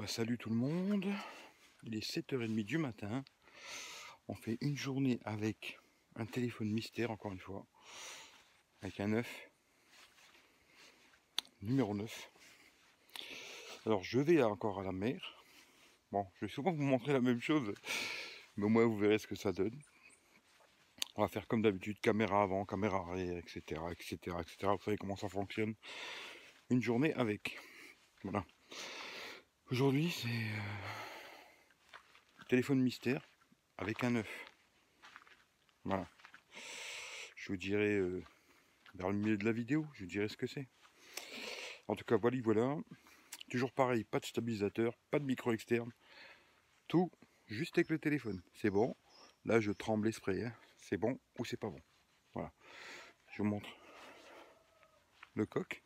bah salut tout le monde. Il est 7h30 du matin. On fait une journée avec un téléphone mystère encore une fois. Avec un 9. Numéro 9. Alors je vais encore à la mer. Bon, je vais souvent vous montrer la même chose. Mais au moins vous verrez ce que ça donne. On va faire comme d'habitude, caméra avant, caméra arrière, etc. etc. etc. Vous savez comment ça fonctionne. Une journée avec. Voilà. Aujourd'hui, c'est euh, téléphone mystère avec un œuf. Voilà. Je vous dirai euh, vers le milieu de la vidéo, je vous dirai ce que c'est. En tout cas, voilà, voilà. Toujours pareil, pas de stabilisateur, pas de micro externe. Tout juste avec le téléphone. C'est bon. Là, je tremble l'esprit. Hein. C'est bon ou c'est pas bon. Voilà. Je vous montre le coq.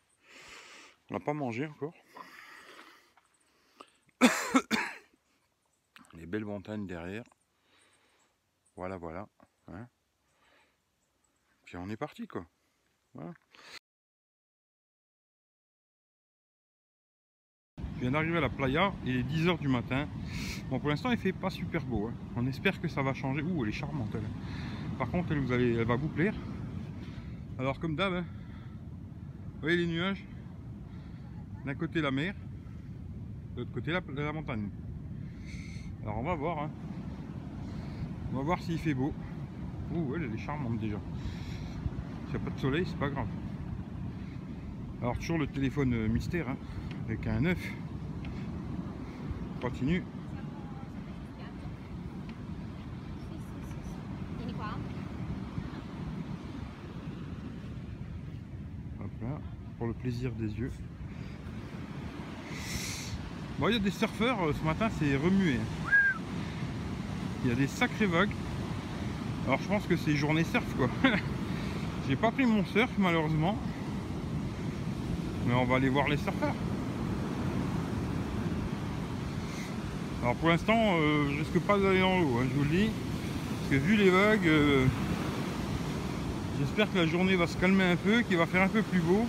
On n'a pas mangé encore. Les belles montagnes derrière. Voilà, voilà. Hein. Puis on est parti, quoi. Je viens d'arriver à la playa, il est 10h du matin. Bon, pour l'instant, il fait pas super beau. Hein. On espère que ça va changer. Ouh, elle est charmante, elle. Par contre, elle, vous allez, elle va vous plaire. Alors, comme d'hab, hein, vous voyez les nuages? D'un côté, la mer. De l'autre côté, la montagne. Alors, on va voir. Hein. On va voir s'il fait beau. Ouh, elle, est charmante déjà. S'il n'y a pas de soleil, c'est pas grave. Alors, toujours le téléphone euh, mystère, hein, avec un 9. Continue. Hop là, pour le plaisir des yeux. Bon, il y a des surfeurs, euh, ce matin c'est remué. Il y a des sacrées vagues. Alors je pense que c'est journée surf quoi. J'ai pas pris mon surf malheureusement. Mais on va aller voir les surfeurs. Alors pour l'instant, euh, je risque pas d'aller dans l'eau, hein, je vous le dis. Parce que vu les vagues, euh, j'espère que la journée va se calmer un peu, qu'il va faire un peu plus beau.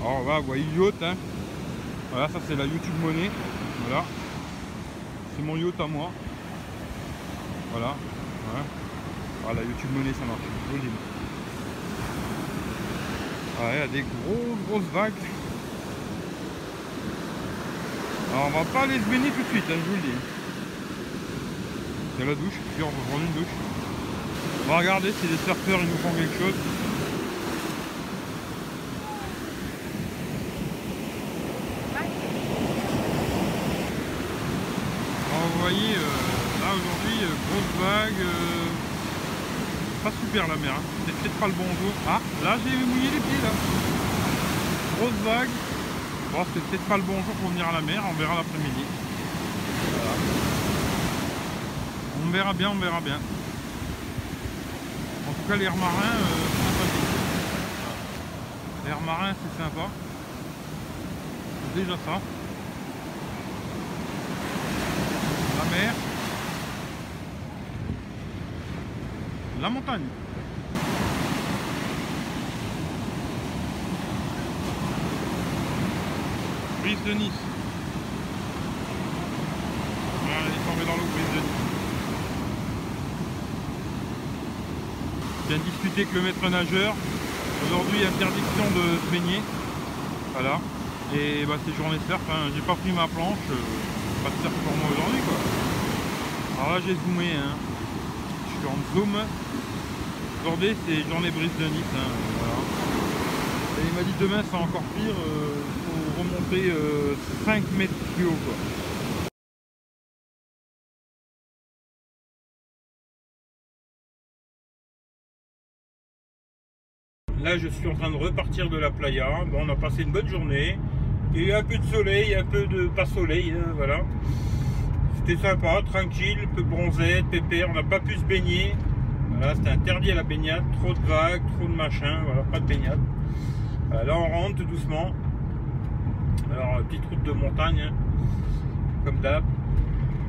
Alors là, vous voyez yacht, hein. Voilà, ça c'est la YouTube monnaie. Voilà. C'est mon yacht à moi. Voilà. voilà. Ah, YouTube monnaie, ça marche. Je vous le dis. Ah, il y a des grosses, grosses vagues. Alors, on va pas aller se baigner tout de suite, hein, je vous le dis. C'est la douche, puis on va prendre une douche. On va regarder si les surfeurs ils nous font quelque chose. vous voyez, euh, là aujourd'hui, euh, grosse vague, euh, pas super la mer, hein. c'est peut-être pas le bon jour. Ah, là j'ai mouillé les pieds là. Grosse vague. Bon, c'est peut-être pas le bon jour pour venir à la mer, on verra l'après-midi. On verra bien, on verra bien. En tout cas, l'air marin, sympathique. L'air marin, c'est sympa. Déjà ça. mer, la montagne. Brise de Nice. Tombée dans l'eau, brise de Nice. Je viens de discuter avec le maître nageur. Aujourd'hui, interdiction de se baigner. Voilà. Et bah, c'est journée surf. Hein. J'ai pas pris ma planche. Euh, pas de surf pour moi aujourd'hui quoi. Alors là j'ai zoomé, hein. je suis en zoom. C'est journée brise de Nice. Hein. Et il m'a dit demain c'est encore pire, il euh, faut remonter 5 euh, mètres plus haut quoi. Là, je suis en train de repartir de la playa. Bon, on a passé une bonne journée. Il y a un peu de soleil, un peu de pas soleil, hein, voilà. C'était sympa, tranquille, peu bronzette, pépère, on n'a pas pu se baigner. Voilà, c'était interdit à la baignade, trop de vagues, trop de machin, voilà, pas de baignade. là on rentre doucement. Alors petite route de montagne, hein, comme d'hab.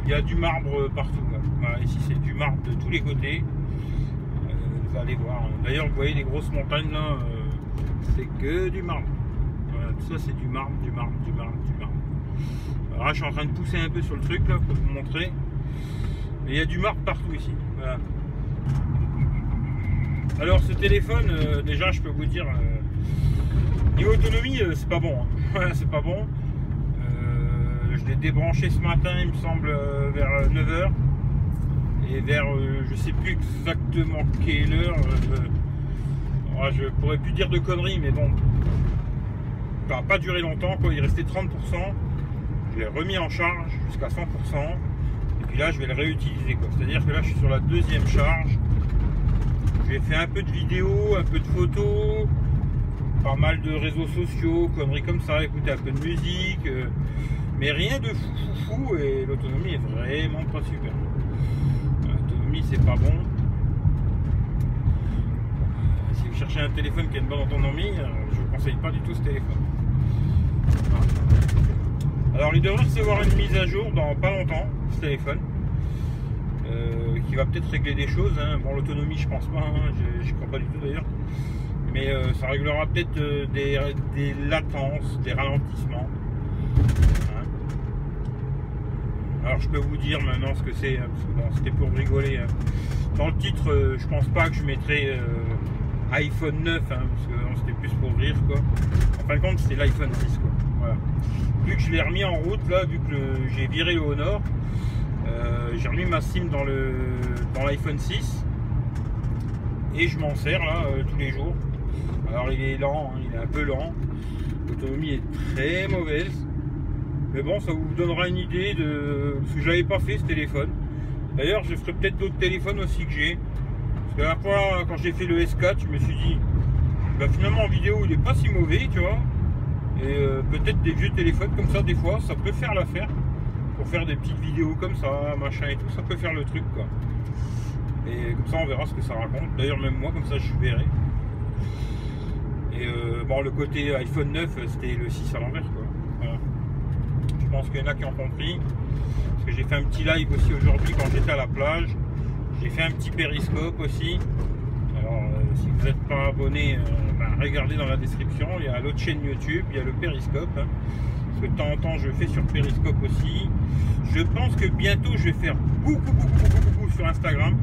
Il y a du marbre partout. Voilà, ici c'est du marbre de tous les côtés. Euh, vous allez voir. D'ailleurs vous voyez les grosses montagnes là, euh, c'est que du marbre tout ça c'est du marbre, du marbre, du marbre, du marbre. Alors là, je suis en train de pousser un peu sur le truc là pour vous montrer. Mais il y a du marque partout ici. Voilà. Alors ce téléphone, euh, déjà je peux vous dire, euh, niveau autonomie, euh, c'est pas bon. Hein. c'est pas bon. je l'ai débranché ce matin, il me semble, vers 9h. Et vers, je sais plus exactement quelle heure. Je pourrais plus dire de conneries, mais bon, ça n'a pas duré longtemps. Quoi. Il restait 30%. Je l'ai remis en charge jusqu'à 100%. Et puis là, je vais le réutiliser. C'est-à-dire que là, je suis sur la deuxième charge. J'ai fait un peu de vidéos, un peu de photos, pas mal de réseaux sociaux, conneries comme ça, écouter un peu de musique, euh, mais rien de fou fou fou et l'autonomie est vraiment pas super. L'autonomie c'est pas bon. Si vous cherchez un téléphone qui a une bonne autonomie, euh, je vous conseille pas du tout ce téléphone. Alors il devrait recevoir une mise à jour dans pas longtemps, ce téléphone. Euh, qui va peut-être régler des choses. Hein. Bon, l'autonomie, je pense pas, hein. je, crois pas du tout d'ailleurs. Mais euh, ça réglera peut-être euh, des, latences, des ralentissements. Hein. Alors, je peux vous dire maintenant ce que c'est, parce que bon, c'était pour rigoler. Dans le titre, je pense pas que je mettrai iPhone 9, parce que c'était plus pour rire, quoi. En fin de compte, c'est l'iPhone 6, quoi. Vu que je l'ai remis en route, là, vu que j'ai viré le Honor, euh, j'ai remis ma SIM dans le dans l'iPhone 6 et je m'en sers là euh, tous les jours. Alors il est lent, hein, il est un peu lent. L'autonomie est très mauvaise. Mais bon, ça vous donnera une idée de ce que je n'avais pas fait ce téléphone. D'ailleurs, je ferai peut-être d'autres téléphones aussi que j'ai. Parce que la fois, quand j'ai fait le S4, je me suis dit, bah, finalement en vidéo, il n'est pas si mauvais, tu vois. Et euh, peut-être des vieux téléphones comme ça, des fois, ça peut faire l'affaire pour faire des petites vidéos comme ça, machin et tout, ça peut faire le truc quoi. Et comme ça on verra ce que ça raconte. D'ailleurs même moi comme ça je verrai. Et euh, bon le côté iPhone 9 c'était le 6 à l'envers quoi. Je pense qu'il y en a qui ont compris. Parce que j'ai fait un petit live aussi aujourd'hui quand j'étais à la plage. J'ai fait un petit périscope aussi. Alors euh, si vous n'êtes pas abonné, euh, ben, regardez dans la description, il y a l'autre chaîne YouTube, il y a le périscope. Hein de temps en temps je fais sur Periscope aussi. Je pense que bientôt je vais faire beaucoup, beaucoup, beaucoup, beaucoup sur Instagram.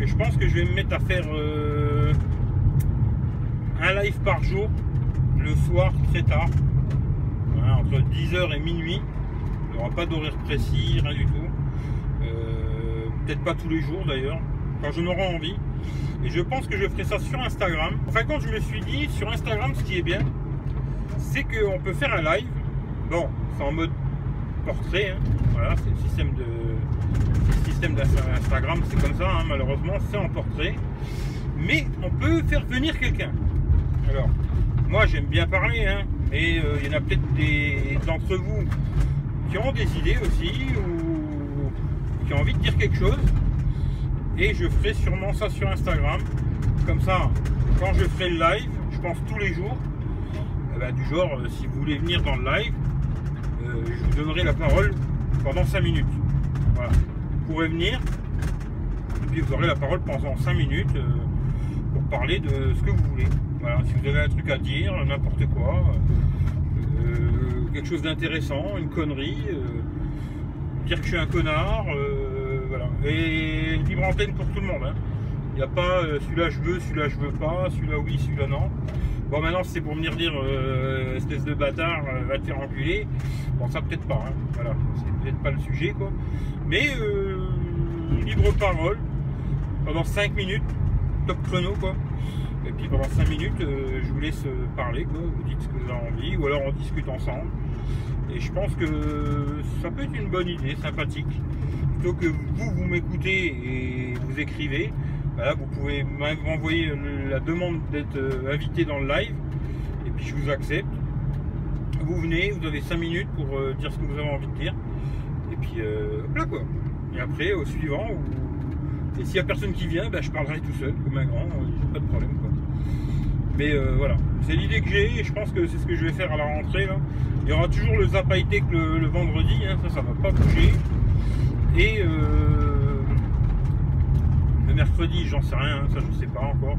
Et je pense que je vais me mettre à faire euh, un live par jour, le soir très tard, entre 10h et minuit. Il n'y aura pas d'horaire précis, rien du tout. Euh, peut-être pas tous les jours d'ailleurs, quand je n'aurai envie. Et je pense que je ferai ça sur Instagram. Enfin, quand je me suis dit, sur Instagram, ce qui est bien, c'est qu'on peut faire un live. Bon, c'est en mode portrait. Hein. Voilà, c'est le système de système d'Instagram, c'est comme ça, hein, malheureusement, c'est en portrait. Mais on peut faire venir quelqu'un. Alors, moi j'aime bien parler, hein, euh, il y en a peut-être des d'entre vous qui ont des idées aussi ou qui ont envie de dire quelque chose. Et je ferai sûrement ça sur Instagram. Comme ça, quand je ferai le live, je pense tous les jours, eh ben, du genre, euh, si vous voulez venir dans le live, euh, je vous donnerai la parole pendant 5 minutes. Vous pourrez venir, et puis vous aurez la parole pendant 5 minutes euh, pour parler de ce que vous voulez. Voilà. Si vous avez un truc à dire, n'importe quoi, quelque chose d'intéressant, une connerie, dire que je suis un connard, voilà. Et libre antenne pour tout le monde. Hein. Il n'y a pas celui-là je veux, celui-là je veux pas, celui-là oui, celui-là non. Bon, maintenant, c'est pour venir dire euh, espèce de bâtard, euh, va te faire enculer. Bon, ça peut-être pas, hein. voilà, c'est peut-être pas le sujet, quoi. Mais euh, libre parole pendant 5 minutes, top chrono, quoi. Et puis pendant 5 minutes, je vous laisse parler, quoi. Vous dites ce que vous avez envie, ou alors on discute ensemble. Et je pense que ça peut être une bonne idée, sympathique. Plutôt que vous, vous m'écoutez et vous écrivez, vous pouvez m'envoyer la demande d'être euh, invité dans le live et puis je vous accepte. Vous venez, vous avez 5 minutes pour euh, dire ce que vous avez envie de dire. Et puis euh, hop là quoi. Et après au suivant, et s'il n'y a personne qui vient, ben, je parlerai tout seul comme un grand, pas de problème quoi. Mais voilà, c'est l'idée que j'ai et je pense que c'est ce que je vais faire à la rentrée. Il y aura toujours le Zap le vendredi, hein, ça ça va pas bouger. Et mercredi, j'en sais rien, ça je sais pas encore.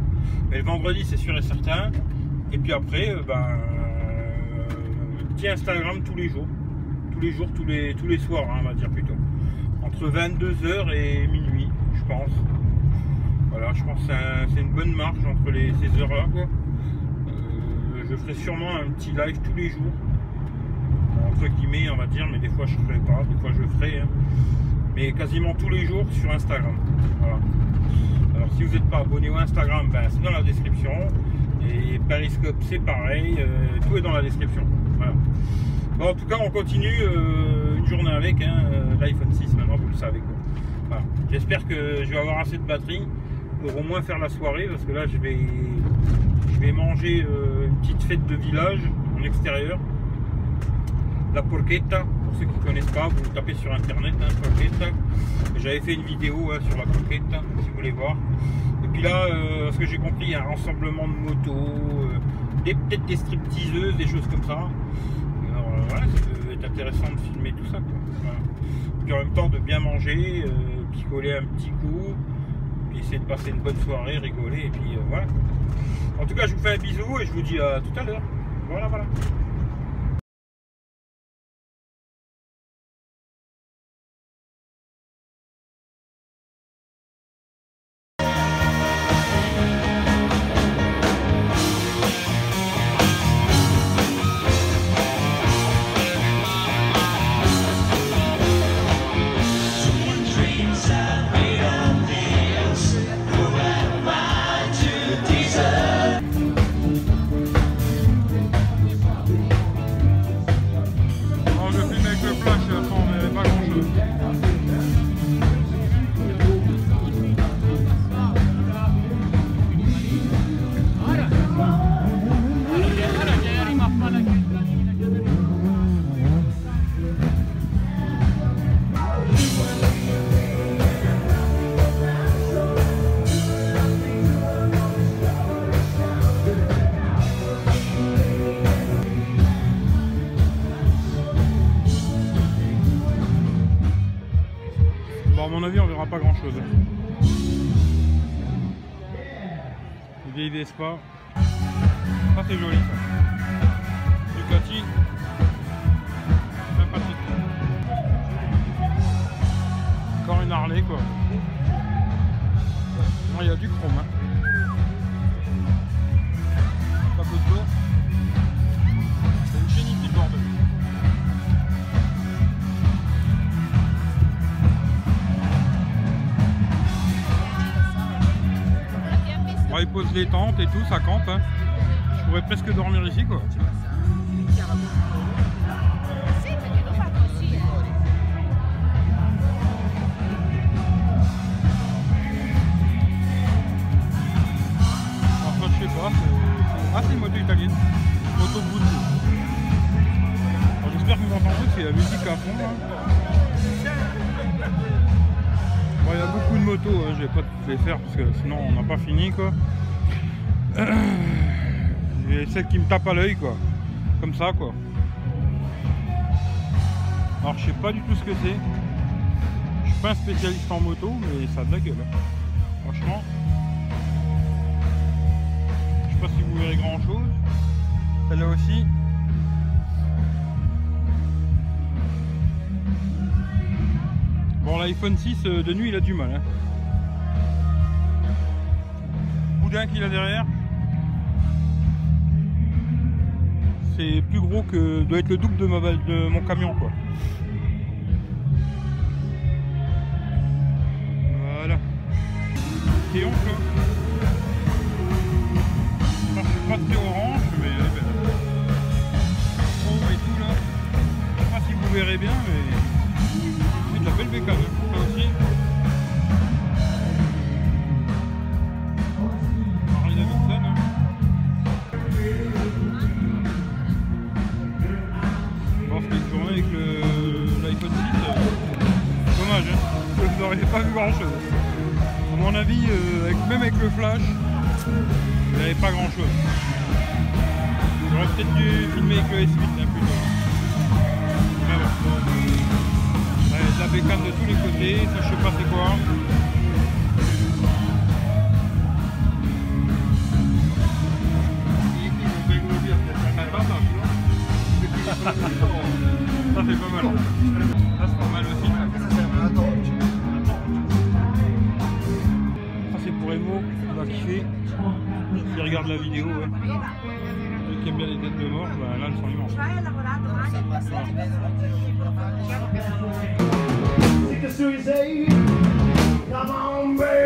Mais vendredi, c'est sûr et certain. Et puis après, euh, ben, petit Instagram tous les jours. tous les jours, tous les, tous les soirs, hein, on va dire plutôt. Entre 22h et minuit, je pense. Voilà, je pense que c'est une bonne marge entre les, ces heures-là. Euh, je ferai sûrement un petit live tous les jours. Entre guillemets, on va dire, mais des fois je ne ferai pas, des fois je ferai. Hein. mais quasiment tous les jours sur Instagram. Voilà. Si vous n'êtes pas abonné au Instagram, ben, c'est dans la description. Et Periscope c'est pareil, euh, tout est dans la description. en tout cas on continue euh, une journée avec hein, l'iPhone 6 maintenant vous le savez J'espère que je vais avoir assez de batterie pour au moins faire la soirée parce que là je vais je vais manger euh, une petite fête de village en extérieur. La porchetta pour ceux qui ne connaissent pas vous tapez sur internet hein, j'avais fait une vidéo hein, sur la porchetta si vous voulez voir et puis là euh, ce que j'ai compris il y a un rassemblement de motos euh, peut-être des stripteaseuses des choses comme ça alors voilà ça peut être intéressant de filmer tout ça puis en même temps de bien manger picoler un petit coup puis essayer de passer une bonne soirée, rigoler, et puis euh, voilà. En tout cas, je vous fais un bisou et je vous dis à tout à l'heure. Voilà, voilà. Vespa. Ça c'est joli ça. Ducati. Sympathique. Encore une Harley quoi. il y a du chrome. Hein. Pose les tentes et tout, ça campe. Hein. Je pourrais presque dormir ici quoi. Enfin je sais pas, ah c'est une moto italienne, moto J'espère que vous entendez, c'est la musique à fond. Hein. il y a beaucoup de motos, hein. je vais pas les faire parce que sinon on n'a pas fini quoi. Et celle qui me tape à l'œil quoi. Comme ça quoi. Alors je sais pas du tout ce que c'est. Je suis pas un spécialiste en moto mais ça a de la gueule. Hein. Franchement. Je sais pas si vous verrez grand chose. Celle-là aussi. Bon l'iPhone 6 euh, de nuit il a du mal. Hein. Boudin qu'il a derrière. c'est plus gros que doit être le double de, ma, de mon camion quoi. Voilà. Et on peut. je suis pas très orange, mais euh, ben, oh et tout là. Je sais pas si vous verrez bien, mais c'est de la belle bécane, hein. ça aussi. pas vu grand chose. À mon avis, euh, même avec le flash, il n'y avait pas grand chose. J'aurais peut-être dû filmer avec le S8 hein, plutôt. Mais la bécane de tous les côtés, ça je sais pas c'est quoi. ça fait pas mal. Ça c'est pas mal aussi. Ça c'est pour Emo, on va kiffer. Qui regarde la vidéo, ouais. Ceux qui aiment bien les têtes de mort, bah, là elles sont immenses. Because do you say, come on, baby?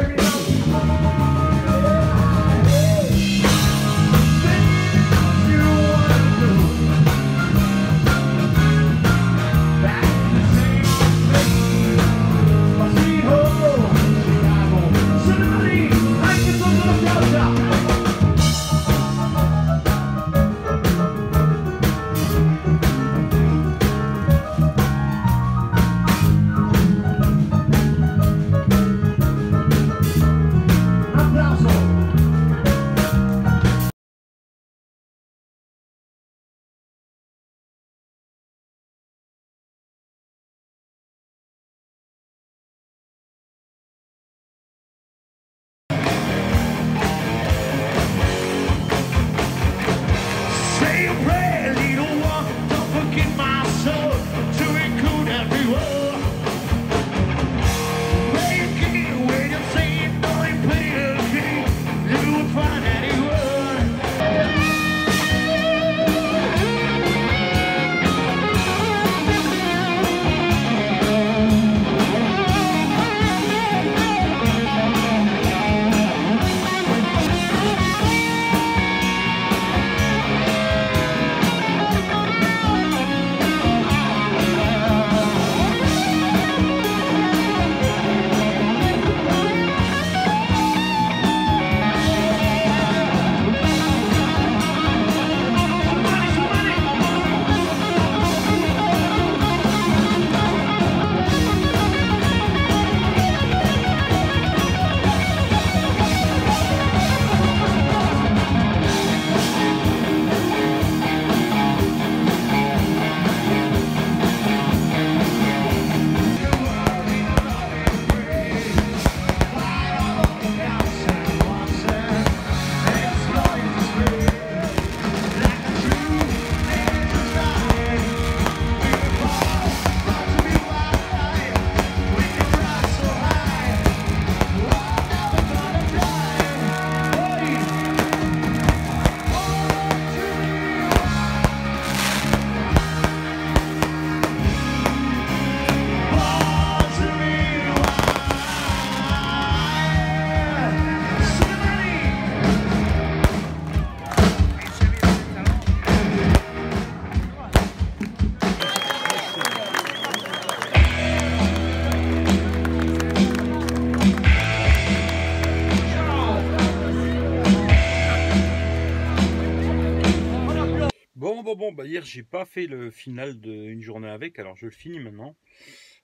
Bon, bon, bon, bah hier j'ai pas fait le final d'une journée avec, alors je le finis maintenant.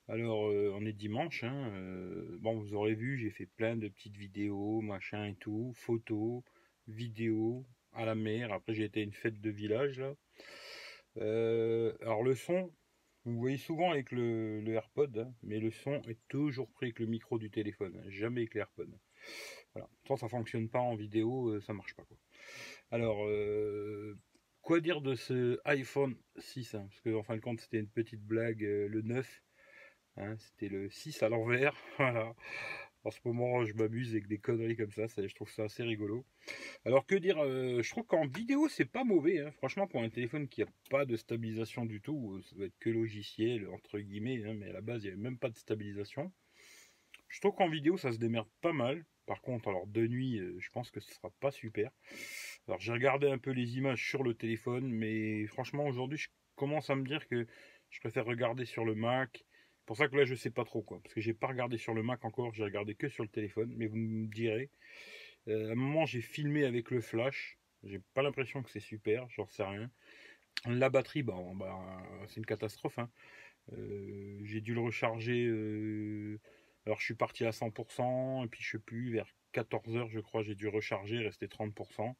Alors euh, on est dimanche, hein, euh, bon vous aurez vu, j'ai fait plein de petites vidéos, machin et tout, photos, vidéos à la mer. Après j'ai été à une fête de village là. Euh, alors le son, vous voyez souvent avec le, AirPod, hein, mais le son est toujours pris avec le micro du téléphone, hein, jamais avec l'AirPod. Voilà, tant ça fonctionne pas en vidéo, ça marche pas quoi. Alors Quoi dire de ce iPhone 6 hein, Parce que en fin de compte, c'était une petite blague, euh, le 9. hein, c'était le 6 à l'envers. Voilà. En ce moment, je m'amuse avec des conneries comme ça, ça, je trouve ça assez rigolo. Alors que dire euh, Je trouve qu'en vidéo, c'est pas mauvais. hein. Franchement, pour un téléphone qui a pas de stabilisation du tout, euh, ça doit être que logiciel, entre guillemets, mais à la base, il n'y avait même pas de stabilisation. Je trouve qu'en vidéo, ça se démerde pas mal. Par contre, alors de nuit, je pense que ce sera pas super. Alors j'ai regardé un peu les images sur le téléphone, mais franchement aujourd'hui je commence à me dire que je préfère regarder sur le Mac. Pour ça que là je sais pas trop quoi, parce que j'ai pas regardé sur le Mac encore, j'ai regardé que sur le téléphone. Mais vous me direz, Euh, à un moment j'ai filmé avec le flash, j'ai pas l'impression que c'est super, j'en sais rien. La batterie, bon, bah, c'est une catastrophe. hein. Euh, j'ai dû le recharger. euh, alors je suis parti à 100%, et puis je sais plus, vers 14h je crois, j'ai dû recharger, restait 30%.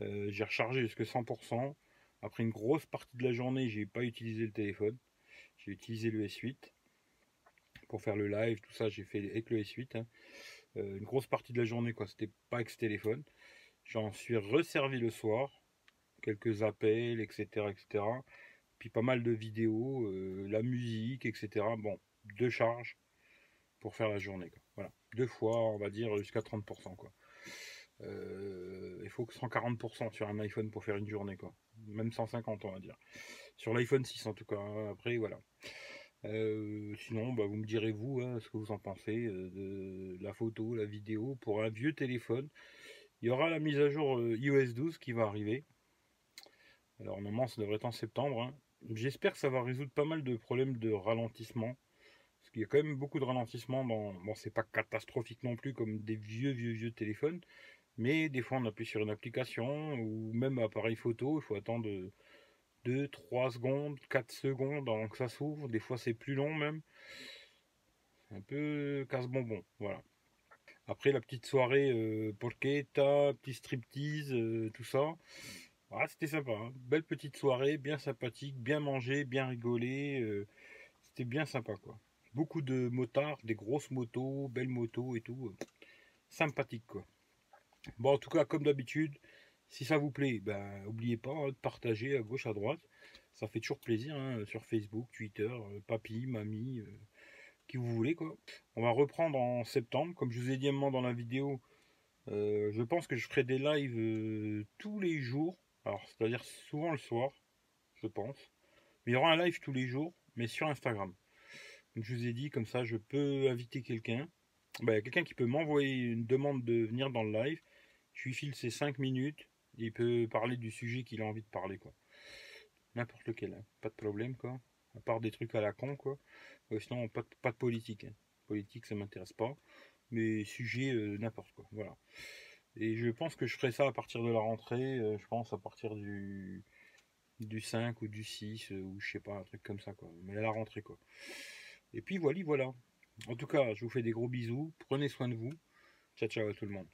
Euh, j'ai rechargé jusqu'à 100%. Après une grosse partie de la journée, j'ai pas utilisé le téléphone. J'ai utilisé le S8 pour faire le live, tout ça, j'ai fait avec le S8. hein. Euh, une grosse partie de la journée, quoi. C'était pas avec ce téléphone. J'en suis resservi le soir, quelques appels, etc., etc. Puis pas mal de vidéos, euh, la musique, etc. Bon, deux charges pour faire la journée. quoi. Voilà, deux fois, on va dire jusqu'à 30%, quoi. Euh, faut que 140% sur un iPhone pour faire une journée, quoi. Même 150, on va dire. Sur l'iPhone 6, en tout cas. hein. Après, voilà. Euh, sinon, bah, vous me direz, vous, hein, ce que vous en pensez euh, de la photo, la vidéo. Pour un vieux téléphone, il y aura la mise à jour iOS 12 qui va arriver. Alors, normalement, ça devrait être en septembre. hein. J'espère que ça va résoudre pas mal de problèmes de ralentissement. Qu'il y a quand même beaucoup de ralentissement dans. Bon, c'est pas catastrophique non plus comme des vieux, vieux, vieux téléphones. Mais des fois, on appuie sur une application ou même appareil photo, il faut attendre 2, 3 secondes, 4 secondes avant que ça s'ouvre. Des fois, c'est plus long même. Un peu casse-bonbon. Voilà. Après, la petite soirée euh, petit striptease, euh, tout ça. Ah, c'était sympa. hein. Belle petite soirée, bien sympathique, bien mangé, bien rigolé. euh, c'était bien sympa, quoi. Beaucoup de motards, des grosses motos, belles motos et tout. euh, sympathique, quoi. Bon, en tout cas, comme d'habitude, si ça vous plaît, ben, n'oubliez pas hein, de partager à gauche, à droite. Ça fait toujours plaisir hein, sur Facebook, Twitter, euh, papy, mamie, euh, qui vous voulez, quoi. On va reprendre en septembre. Comme je vous ai dit un moment dans la vidéo, je pense que je ferai des lives tous les jours. Alors, c'est-à-dire souvent le soir, je pense. Mais il y aura un live tous les jours, mais sur Instagram. Je vous ai dit, comme ça, je peux inviter quelqu'un. A quelqu'un qui peut m'envoyer une demande de venir dans le live. Je lui file ses 5 minutes. Il peut parler du sujet qu'il a envie de parler, quoi. N'importe lequel, hein. pas de problème, quoi. À part des trucs à la con, quoi. Ouais, sinon, pas de, politique. hein. Politique, ça m'intéresse pas. Mais sujet, euh, n'importe quoi. Voilà. Et je pense que je ferai ça à partir de la rentrée. euh, je pense à partir du, du 5 ou du 6, euh, ou je sais pas, un truc comme ça, quoi. Mais à la rentrée, quoi. Et puis voilà, voilà. En tout cas, je vous fais des gros bisous. Prenez soin de vous. Ciao, ciao à tout le monde.